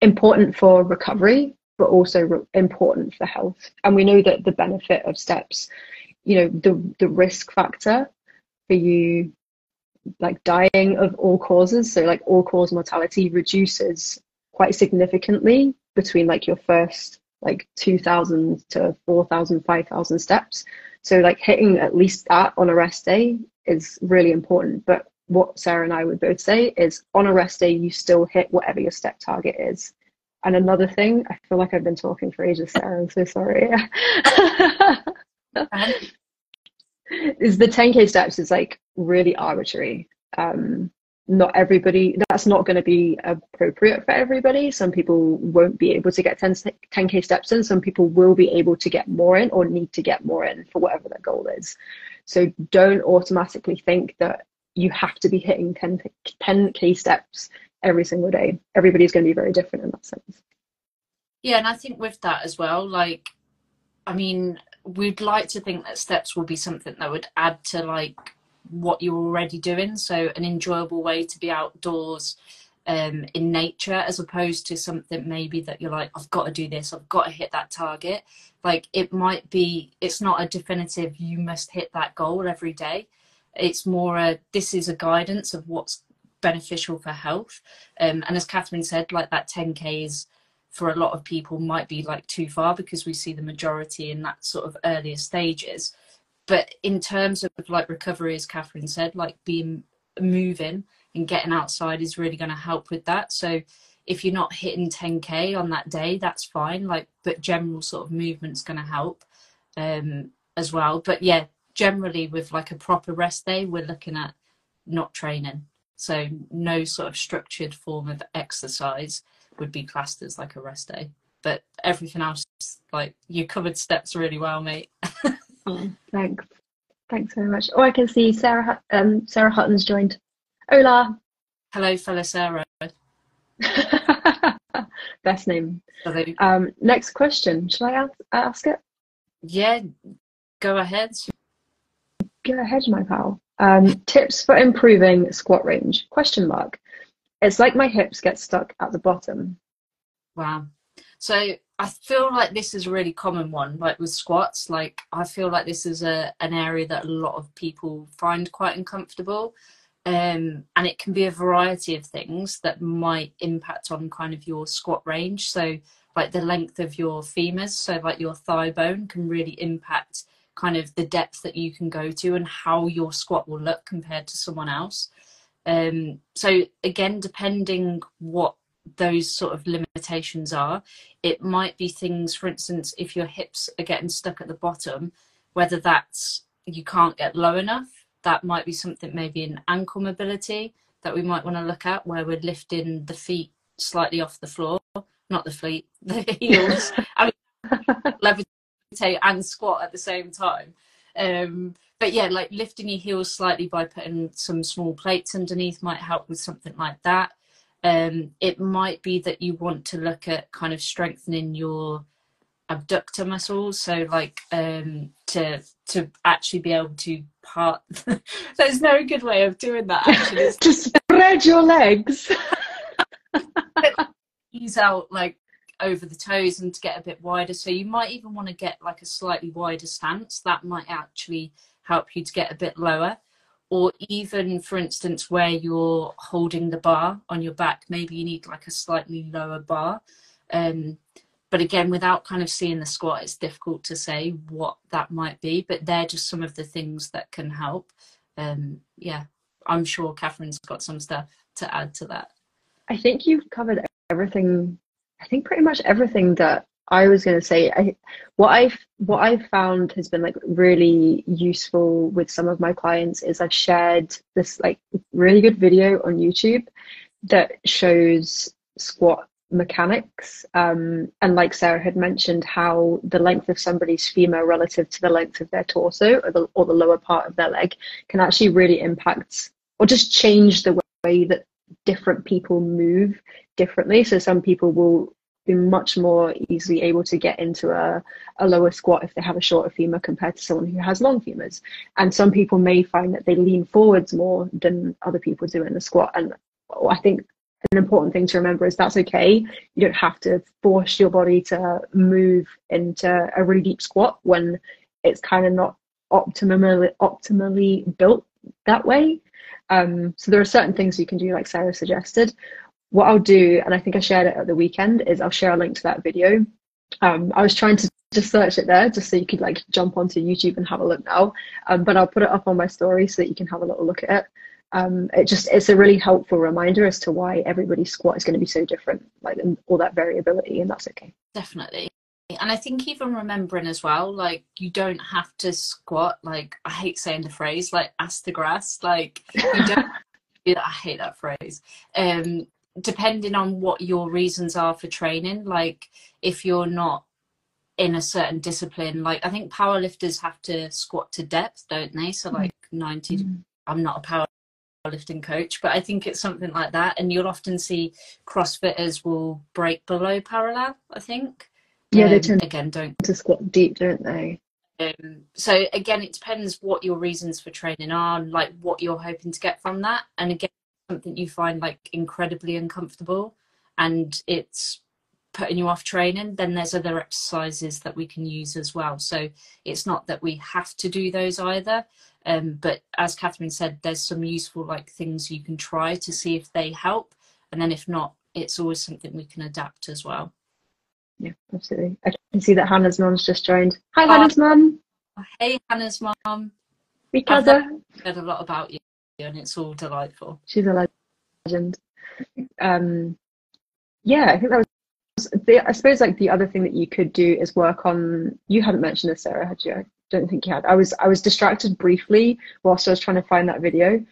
important for recovery, but also re- important for health. And we know that the benefit of steps, you know, the the risk factor for you like dying of all causes, so like all cause mortality reduces quite significantly between like your first like 2000 to 4000 5000 steps so like hitting at least that on a rest day is really important but what Sarah and I would both say is on a rest day, you still hit whatever your step target is. And another thing, I feel like I've been talking for ages, Sarah. I'm so sorry. is the 10k steps is like really arbitrary. Um, not everybody that's not going to be appropriate for everybody some people won't be able to get 10, 10k steps in some people will be able to get more in or need to get more in for whatever their goal is so don't automatically think that you have to be hitting 10, 10k steps every single day. Everybody's going to be very different in that sense. Yeah, and I think with that as well, like, I mean, we'd like to think that steps will be something that would add to like what you're already doing. So, an enjoyable way to be outdoors um, in nature, as opposed to something maybe that you're like, I've got to do this, I've got to hit that target. Like, it might be, it's not a definitive, you must hit that goal every day it's more a this is a guidance of what's beneficial for health. Um, and as Catherine said, like that 10k is for a lot of people might be like too far because we see the majority in that sort of earlier stages. But in terms of like recovery, as Catherine said, like being moving and getting outside is really going to help with that. So if you're not hitting 10k on that day, that's fine. Like, but general sort of movement's going to help um, as well. But yeah, generally with like a proper rest day, we're looking at not training. So no sort of structured form of exercise would be classed as like a rest day. But everything else, like you covered steps really well, mate. oh, thanks. Thanks very much. Oh, I can see Sarah. Um, Sarah Hutton's joined. Hola. Hello, fellow Sarah. Best name. Um, next question. Shall I ask, ask it? Yeah, go ahead. Go ahead, my pal. Um, tips for improving squat range? Question mark. It's like my hips get stuck at the bottom. Wow. So I feel like this is a really common one, like with squats. Like I feel like this is a an area that a lot of people find quite uncomfortable. Um, and it can be a variety of things that might impact on kind of your squat range. So like the length of your femurs, so like your thigh bone can really impact kind of the depth that you can go to and how your squat will look compared to someone else. Um, so again, depending what those sort of limitations are, it might be things, for instance, if your hips are getting stuck at the bottom, whether that's you can't get low enough, that might be something maybe in ankle mobility that we might want to look at where we're lifting the feet slightly off the floor, not the feet, the heels. I mean, and squat at the same time. Um, but yeah, like lifting your heels slightly by putting some small plates underneath might help with something like that. Um, it might be that you want to look at kind of strengthening your abductor muscles. So like um to to actually be able to part there's no good way of doing that actually. To spread your legs. Ease out like over the toes and to get a bit wider. So you might even want to get like a slightly wider stance. That might actually help you to get a bit lower or even for instance where you're holding the bar on your back maybe you need like a slightly lower bar. Um, but again without kind of seeing the squat it's difficult to say what that might be but they're just some of the things that can help. Um, yeah i'm sure catherine's got some stuff to add to that. I think you've covered everything i think pretty much everything that I was going to say, I, what I've what I've found has been like really useful with some of my clients is I've shared this like really good video on YouTube that shows squat mechanics um, and like Sarah had mentioned how the length of somebody's femur relative to the length of their torso or the, or the lower part of their leg can actually really impact or just change the way that different people move differently. So some people will be much more easily able to get into a, a lower squat if they have a shorter femur compared to someone who has long femurs. And some people may find that they lean forwards more than other people do in the squat. And I think an important thing to remember is that's okay. You don't have to force your body to move into a really deep squat when it's kind of not optimally optimally built that way. Um, so there are certain things you can do, like Sarah suggested what I'll do, and I think I shared it at the weekend, is I'll share a link to that video. Um, I was trying to just search it there just so you could like jump onto YouTube and have a look now. Um, but I'll put it up on my story so that you can have a little look at it. Um, it just it's a really helpful reminder as to why everybody's squat is going to be so different, like all that variability, and that's okay. Definitely. And I think even remembering as well, like you don't have to squat. Like I hate saying the phrase, like ass to grass. Like you don't. I hate that phrase. Um, depending on what your reasons are for training like if you're not in a certain discipline like i think powerlifters have to squat to depth don't they? So like 90 mm-hmm. i'm not a powerlifting coach but i think it's something like that and you'll often see crossfitters will break below parallel i think. Yeah um, they tend again don't to squat deep don't they? Um, so again it depends what your reasons for training are like what you're hoping to get from that and again something you find like incredibly uncomfortable and it's putting you off training, then there's other exercises that we can use as well. So it's not that we have to do those either. Um, but as Catherine said, there's some useful like things you can try to see if they help. And then if not, it's always something we can adapt as well. Yeah, absolutely. I can see that Hannah's mum's just joined. Hi, uh, Hannah's mum. Hey, Hannah's mum. Because I've heard a lot about you and it's all delightful. She's a legend. Um, yeah, I think that was. The, I suppose like the other thing that you could do is work on. You hadn't mentioned this, Sarah, had you? I don't think you had. I was I was distracted briefly whilst I was trying to find that video.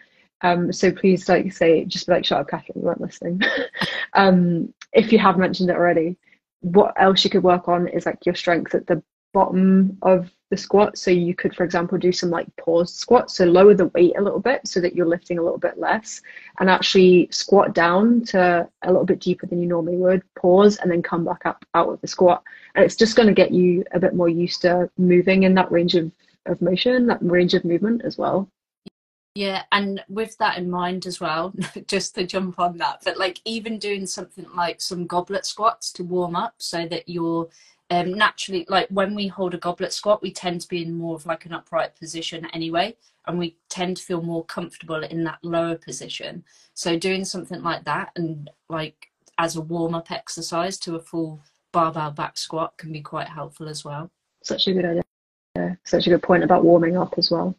Um, so please, like say, just be like, shut up, Catherine, you weren't listening. um, if you have mentioned it already, what else you could work on is like your strength at the bottom of the squat. So you could, for example, do some like paused squats. So lower the weight a little bit so that you're lifting a little bit less and actually squat down to a little bit deeper than you normally would, pause, and then come back up out of the squat. And it's just going to get you a bit more used to moving in that range of, of motion, that range of movement as well. Yeah, and with that in mind as well, just to jump on that, but like even doing something like some goblet squats to warm up so that you're um, naturally, like when we hold a goblet squat, we tend to be in more of like an upright position anyway, and we tend to feel more comfortable in that lower position. So doing something like that and like as a warm up exercise to a full barbell back squat can be quite helpful as well. Such a good idea. Yeah, such a good point about warming up as well.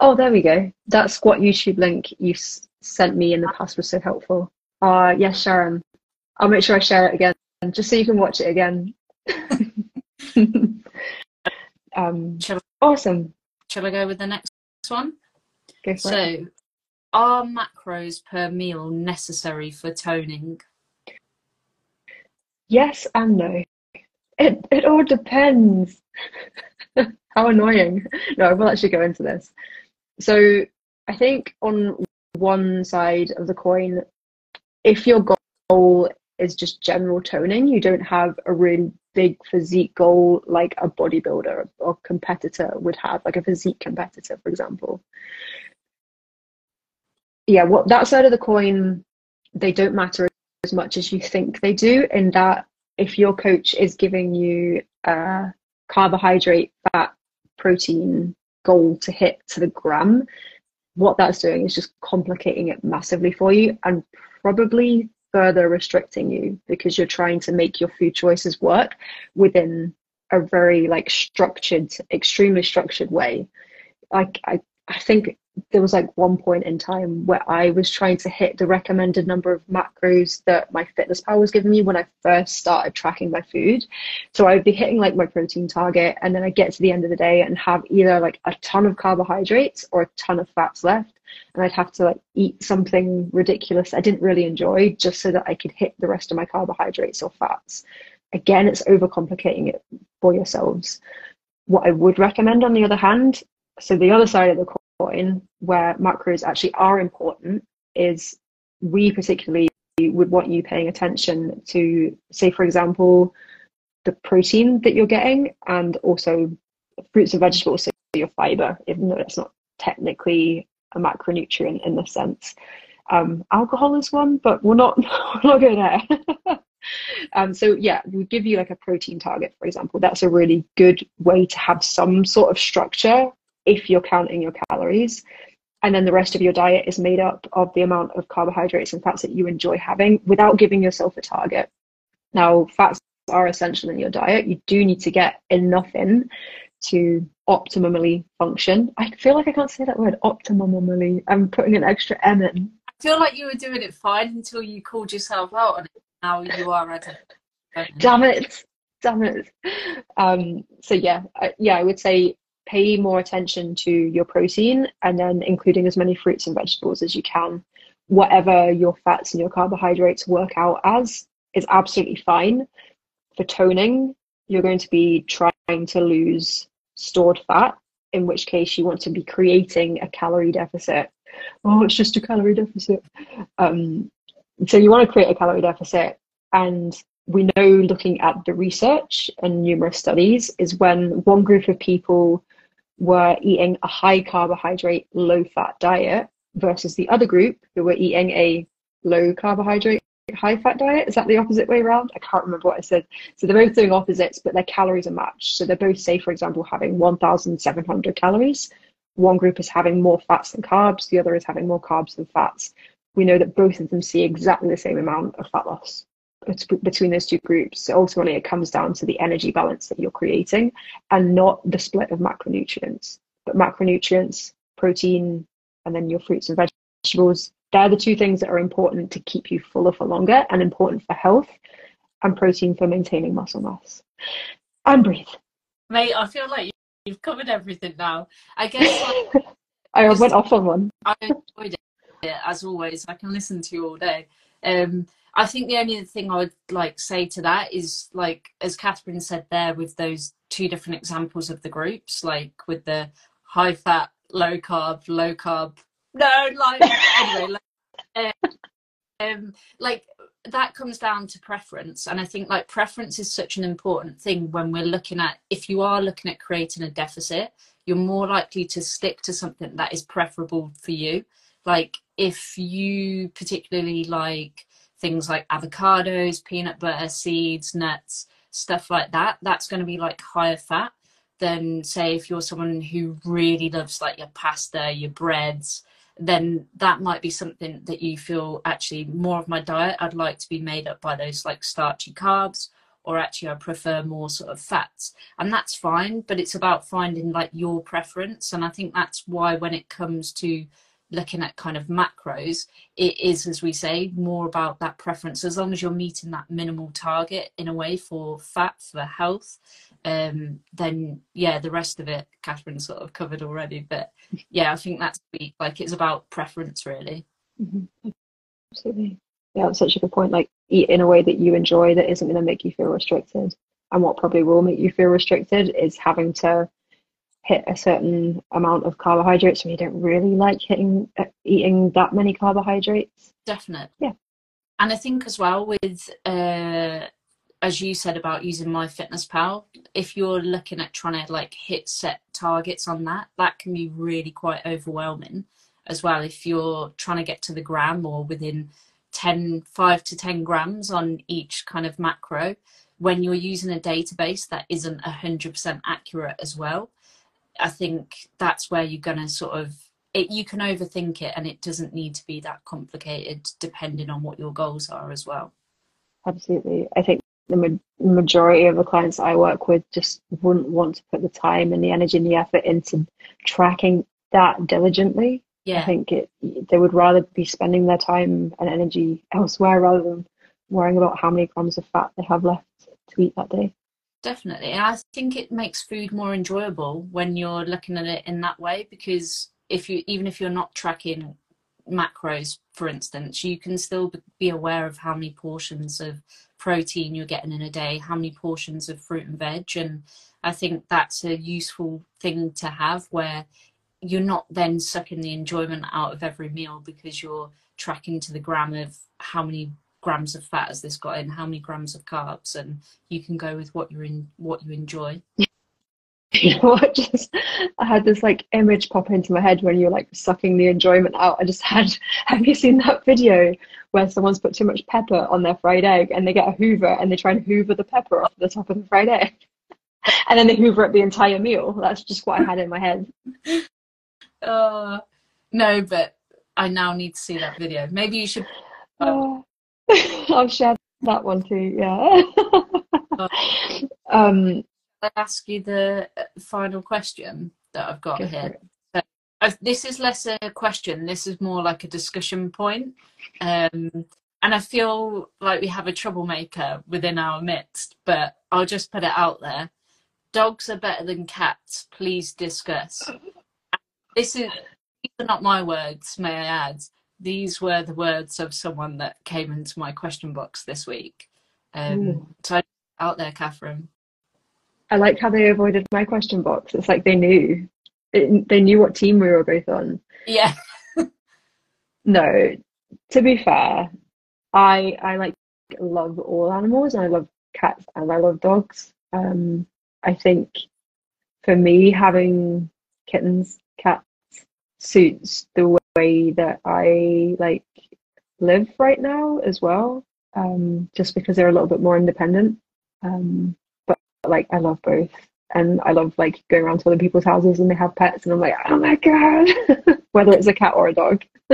Oh, there we go. That squat YouTube link you sent me in the past was so helpful. Uh, yes, Sharon. I'll make sure I share it again, just so you can watch it again. um, shall, awesome. Shall I go with the next one? so, it. are macros per meal necessary for toning? Yes and no. It it all depends. How annoying. No, we'll actually go into this. So I think on one side of the coin, if your goal is just general toning, you don't have a really big physique goal like a bodybuilder or competitor would have, like a physique competitor, for example. Yeah, what well, that side of the coin, they don't matter as much as you think they do, in that if your coach is giving you a carbohydrate, fat, protein goal to hit to the gram, what that's doing is just complicating it massively for you and probably further restricting you because you're trying to make your food choices work within a very like structured extremely structured way. Like i i think there was like one point in time where I was trying to hit the recommended number of macros that my fitness pal was giving me when I first started tracking my food. So I'd be hitting like my protein target and then I get to the end of the day and have either like a ton of carbohydrates or a ton of fats left. And I'd have to like eat something ridiculous I didn't really enjoy just so that I could hit the rest of my carbohydrates or fats. Again, it's overcomplicating it for yourselves. What I would recommend on the other hand, so the other side of the coin where macros actually are important is we particularly would want you paying attention to, say, for example, the protein that you're getting and also fruits and vegetables, so your fiber, even though it's not technically a macronutrient in this sense. Um, alcohol is one, but we're not we're not going there. um, so yeah, we give you like a protein target, for example. That's a really good way to have some sort of structure if you're counting your calories. And then the rest of your diet is made up of the amount of carbohydrates and fats that you enjoy having without giving yourself a target. Now, fats are essential in your diet. You do need to get enough in to optimally function. I feel like I can't say that word optimally. I'm putting an extra M in. I feel like you were doing it fine until you called yourself out on it. Now you are at it. Damn it. Damn it. Um, so yeah, I, yeah, I would say pay more attention to your protein and then including as many fruits and vegetables as you can. Whatever your fats and your carbohydrates work out as is absolutely fine. For toning, you're going to be trying to lose stored fat, in which case you want to be creating a calorie deficit. Oh, it's just a calorie deficit. Um, so you want to create a calorie deficit and we know looking at the research and numerous studies is when one group of people were eating a high carbohydrate, low fat diet versus the other group who were eating a low carbohydrate, high fat diet. Is that the opposite way around? I can't remember what I said. So they're both doing opposites, but their calories are matched. So they're both, say, for example, having 1,700 calories. One group is having more fats than carbs, the other is having more carbs than fats. We know that both of them see exactly the same amount of fat loss between those two groups. Ultimately, it comes down to the energy balance that you're creating and not the split of macronutrients. But macronutrients, protein, and then your fruits and vegetables, they're the two things that are important to keep you fuller for longer and important for health, and protein for maintaining muscle mass. And breathe. Mate, I feel like you've covered everything now. I guess. Like, I went off on one. I enjoyed it, as always. I can listen to you all day. Um, I think the only thing I would like say to that is like as Catherine said there with those two different examples of the groups, like with the high fat, low carb, low carb. No, like anyway, like, um, like that comes down to preference, and I think like preference is such an important thing when we're looking at if you are looking at creating a deficit, you're more likely to stick to something that is preferable for you. Like if you particularly like things like avocados, peanut butter, seeds, nuts, stuff like that, that's going to be like higher fat than say if you're someone who really loves like your pasta, your breads, then that might be something that you feel actually more of my diet I'd like to be made up by those like starchy carbs or actually I prefer more sort of fats. And that's fine but it's about finding like your preference and I think that's why when it comes to looking at kind of macros, it is, as we say, more about that preference. As long as you're meeting that minimal target in a way for fat, for health, um, then yeah, the rest of it, Catherine sort of covered already. But yeah, I think that's like it's about preference really. Mm-hmm. Absolutely. Yeah, that's such a good point. Like eat in a way that you enjoy that isn't going to make you feel restricted. And what probably will make you feel restricted is having to hit a certain amount of carbohydrates when you don't really like hitting uh, eating that many carbohydrates. Definitely yeah. And i think as well with uh as you said about using MyFitnessPal if you're looking at trying to like hit set targets on that, that can be really quite overwhelming as well. If you're trying to get to the gram or within 10, 5 to 10 grams on each kind of macro, when you're using a database that isn't 100% accurate as well, I think that's where you're going to sort of it, you can overthink it and it doesn't need to be that complicated depending on what your goals are as well. Absolutely. I think the ma- majority of the clients I work with just wouldn't want to put the time and the energy and the effort into tracking that diligently. Yeah. I think it, they would rather be spending their time and energy elsewhere rather than worrying about how many grams of fat they have left to eat that day. Definitely. I think it makes food more enjoyable when you're looking at it in that way because if you even if you're not tracking macros for instance you can still be aware of how many portions of protein you're getting in a day how many portions of fruit and veg and i think that's a useful thing to have where you're not then sucking the enjoyment out of every meal because you're tracking to the gram of how many grams of fat has this got in? How many grams of carbs? And you can go with what you're in what you enjoy. You know what just i had this like image pop into my head when you're like sucking the enjoyment out. I just had have you seen that video where someone's put too much pepper on their fried egg and they get a hoover and they try and hoover the pepper off the top of the fried egg? And then they hoover up the entire meal. That's just what i had in my head. Uh no but i now need to see that video. Maybe you should uh, i'll share that one too yeah um I ask you the uh, final question that I've got here? So, this is less a question. This is more like a discussion point. Um, and I feel like we have a troublemaker within our midst, but I'll just put it out there. Dogs are better than cats. Please discuss. This is these are not my words, may I add. These were the words of someone that came into my question box this week. Um, so out there, Catherine. I like how they avoided my question box. It's like they knew. It, they knew what team we were both on. Yeah. no, to be fair, I I like love all animals and I love cats and I love dogs. Um, I think for me having kittens, cats suits the way that I like live right now as well. Um, just because they're a little bit more independent. Um, but like I love both. And I love like going around to other people's houses and they have pets and I'm like, oh my god whether it's a cat or a dog.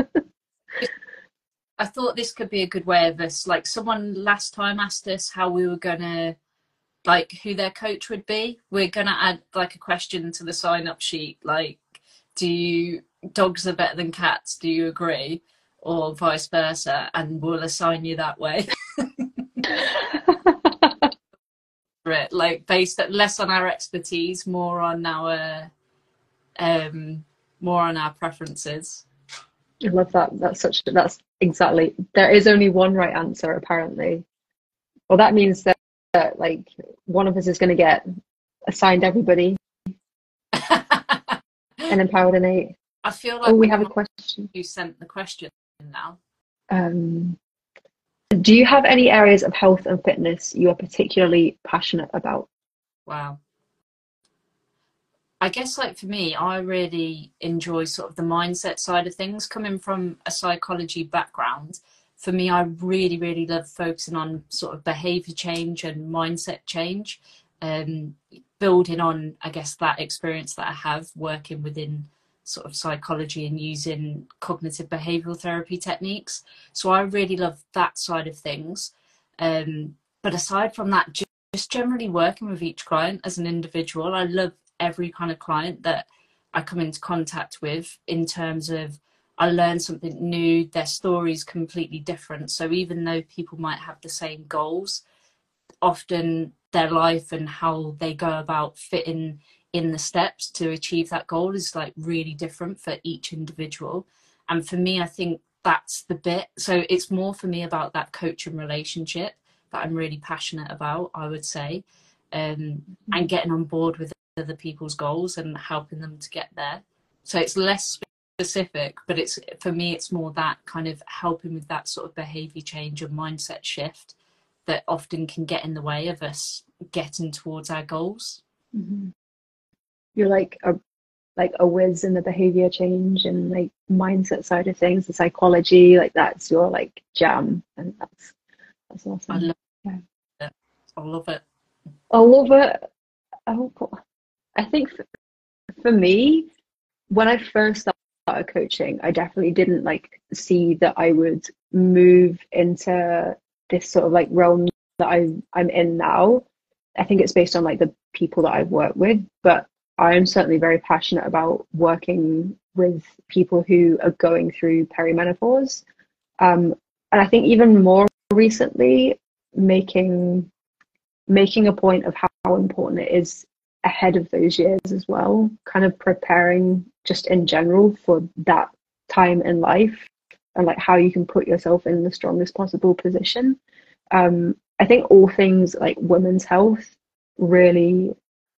I thought this could be a good way of us. Like someone last time asked us how we were gonna like who their coach would be. We're gonna add like a question to the sign up sheet, like, do you dogs are better than cats, do you agree? Or vice versa, and we'll assign you that way. like based less on our expertise, more on our um more on our preferences. I love that. That's such that's exactly there is only one right answer apparently. Well that means that, that like one of us is gonna get assigned everybody and empowered in eight. I feel like oh, we have a question. You sent the question now. Um do you have any areas of health and fitness you are particularly passionate about? Wow. I guess, like for me, I really enjoy sort of the mindset side of things. Coming from a psychology background, for me, I really, really love focusing on sort of behavior change and mindset change, um, building on, I guess, that experience that I have working within sort of psychology and using cognitive behavioral therapy techniques. So I really love that side of things. Um, but aside from that, just generally working with each client as an individual, I love every kind of client that I come into contact with in terms of I learn something new, their story is completely different. So even though people might have the same goals, often their life and how they go about fitting in the steps to achieve that goal is like really different for each individual. And for me, I think that's the bit. So it's more for me about that coaching relationship that I'm really passionate about, I would say, um, and getting on board with other people's goals and helping them to get there. So it's less specific, but it's for me, it's more that kind of helping with that sort of behavior change and mindset shift that often can get in the way of us getting towards our goals. Mm-hmm. You're like a like a whiz in the behavior change and like mindset side of things, the psychology, like that's your like jam, and that's that's awesome. I love yeah. it. I love it. I love it. Oh, I think for, for me, when I first started coaching, I definitely didn't like see that I would move into this sort of like realm that I I'm in now. I think it's based on like the people that I've worked with, but I am certainly very passionate about working with people who are going through perimenopause. Um, and I think even more recently, making making a point of how important it is ahead of those years as well, kind of preparing just in general for that time in life and like how you can put yourself in the strongest possible position. Um, I think all things like women's health really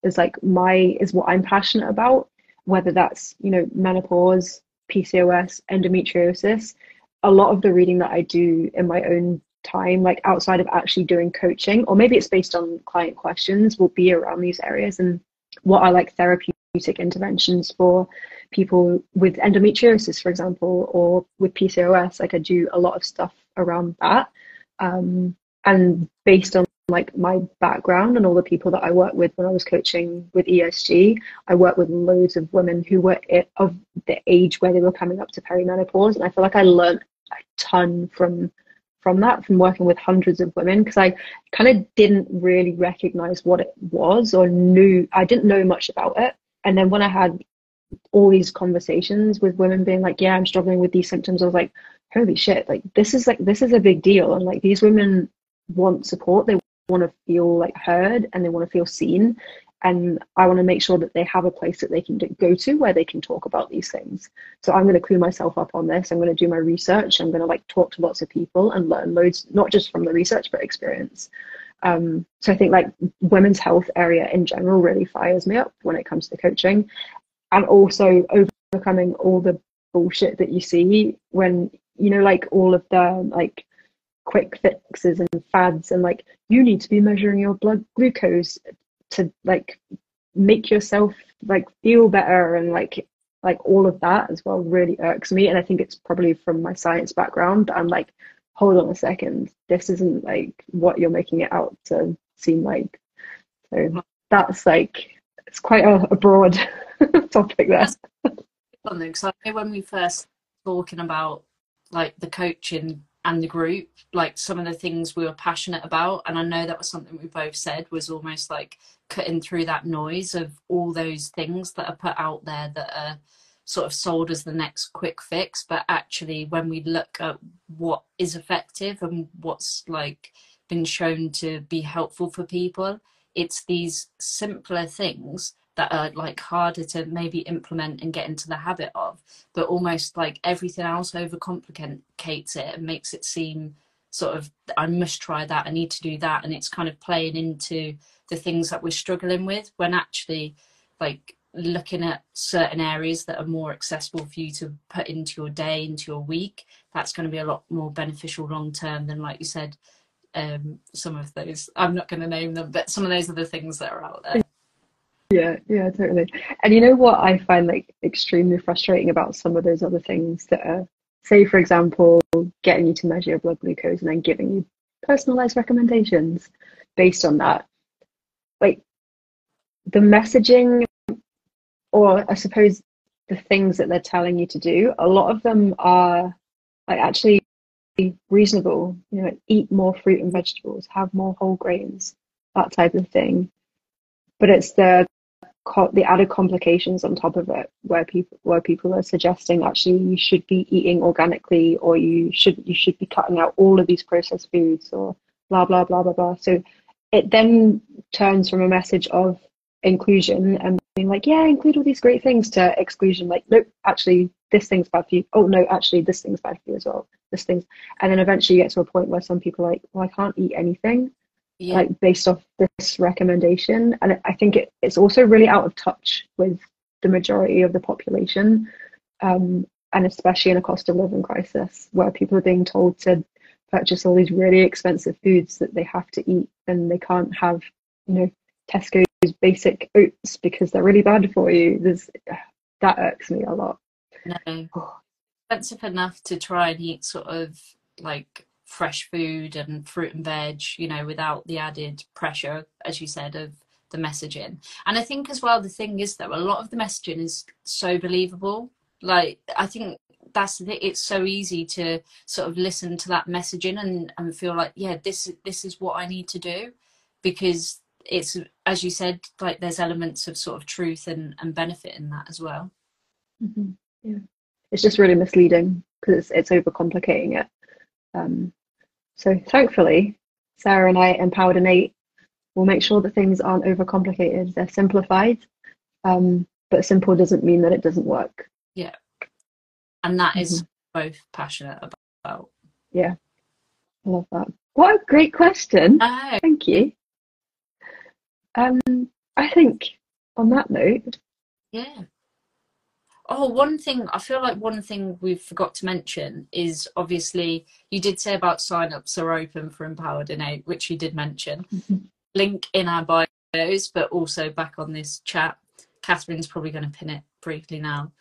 is like my is what I'm passionate about, whether that's, you know, menopause, PCOS, endometriosis. A lot of the reading that I do in my own time, like outside of actually doing coaching, or maybe it's based on client questions, will be around these areas and what are like therapeutic interventions for people with endometriosis, for example, or with PCOS. Like I do a lot of stuff around that. Um, and based on like my background and all the people that I worked with when I was coaching with ESG, I worked with loads of women who were of the age where they were coming up to perimenopause, and I feel like I learned a ton from from that from working with hundreds of women because I kind of didn't really recognize what it was or knew I didn't know much about it. And then when I had all these conversations with women being like, "Yeah, I'm struggling with these symptoms," I was like, "Holy shit! Like this is like this is a big deal." And like these women want support, they want to feel like heard, and they want to feel seen and I want to make sure that they have a place that they can go to where they can talk about these things. So I'm going to clue myself up on this. I'm going to do my research. I'm going to like talk to lots of people and learn loads, not just from the research but experience. Um, so I think like women's health area in general really fires me up when it comes to coaching, and also overcoming all the bullshit that you see when you know like all of the like quick fixes and fads and like you need to be measuring your blood glucose to like make yourself like feel better and like like all of that as well really irks me and i think it's probably from my science background i'm like hold on a second this isn't like what you're making it out to seem like. So that's like it's quite a, a broad topic there. Because I know when we first talking about like the coaching and the group like some of the things we were passionate about and i know that was something we both said was almost like cutting through that noise of all those things that are put out there that are sort of sold as the next quick fix. But actually when we look at what is effective and what's like been shown to be helpful for people it's these simpler things that are like harder to maybe implement and get into the habit of but almost like everything else overcomplicates it and makes it seem sort of i must try that i need to do that and it's kind of playing into the things that we're struggling with when actually like looking at certain areas that are more accessible for you to put into your day into your week that's going to be a lot more beneficial long term than like you said um, some of those i'm not going to name them but some of those are the things that are out there yeah, yeah, totally. And you know what I find like extremely frustrating about some of those other things that are, say, for example, getting you to measure your blood glucose and then giving you personalized recommendations based on that. Like the messaging, or I suppose the things that they're telling you to do, a lot of them are like actually reasonable. You know, eat more fruit and vegetables, have more whole grains, that type of thing. But it's the the added complications on top of it where people where people are suggesting actually you should be eating organically or you should you should be cutting out all of these processed foods or blah blah blah blah blah. So it then turns from a message of inclusion and being like yeah include all these great things to exclusion like nope actually this thing's bad for you. Oh no actually this thing's bad for you as well. This thing's and then eventually you get to a point where some people are like well i can't eat anything yeah. like based off this recommendation and i think it, it's also really out of touch with the majority of the population um, and especially in a cost of living crisis where people are being told to purchase all these really expensive foods that they have to eat and they can't have, you know, Tesco's basic oats because they're really bad for you. There's that irks me a lot. No, expensive enough to try and eat sort of like fresh food and fruit and veg, you know, without the added pressure, as you said, of the messaging. And I think as well, the thing is that a lot of the messaging is so believable. Like, I think that's the. It's so easy to sort of listen to that messaging and, and feel like, yeah, this this is what I need to do, because it's as you said, like there's elements of sort of truth and, and benefit in that as well. Mm-hmm. Yeah, it's just really misleading because it's, it's overcomplicating it. Um, so thankfully, Sarah and I, Empowered in Eight, will make sure that things aren't overcomplicated. They're simplified, um, but simple doesn't mean that it doesn't work. Yeah, and that is mm-hmm. both passionate about. Yeah, I love that. What a great question! Oh. Thank you. Um, I think on that note, yeah. Oh, one thing I feel like one thing we forgot to mention is obviously you did say about sign-ups are open for Empowered in Eight, which you did mention. Link in our bios, but also back on this chat. Catherine's probably going to pin it briefly now.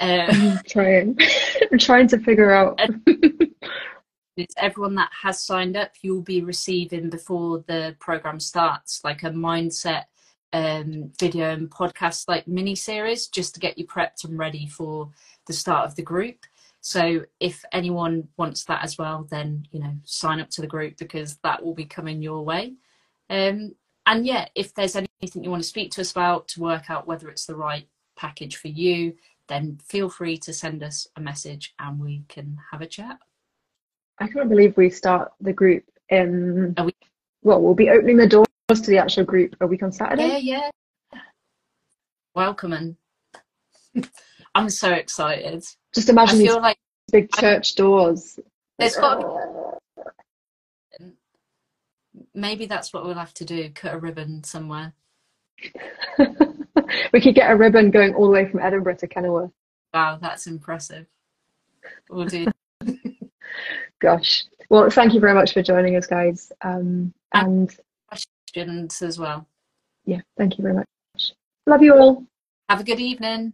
Uh, I'm trying. I'm trying to figure out. it's everyone that has signed up. You'll be receiving before the program starts, like a mindset um, video and podcast like mini series just to get you prepped and ready for the start of the group. So if anyone wants that as well, then you know sign up to the group because that will be coming your way. Um, and yeah, if there's anything you want to speak to us about to work out whether it's the right package for you, then feel free to send us a message and we can have a chat. I can't believe we start the group in. We- well, we'll be opening the door to the actual group a week on Saturday. Yeah, yeah. Welcome and I'm so excited. Just imagine I these like big church doors. there's got maybe that's what we'll have to do, cut a ribbon somewhere. we could get a ribbon going all the way from Edinburgh to Kenilworth. Wow, that's impressive. We'll do Gosh. Well, thank you very much for joining us, guys. Um, and questions as well. Yeah, thank you very much. Love you all. Have a good evening.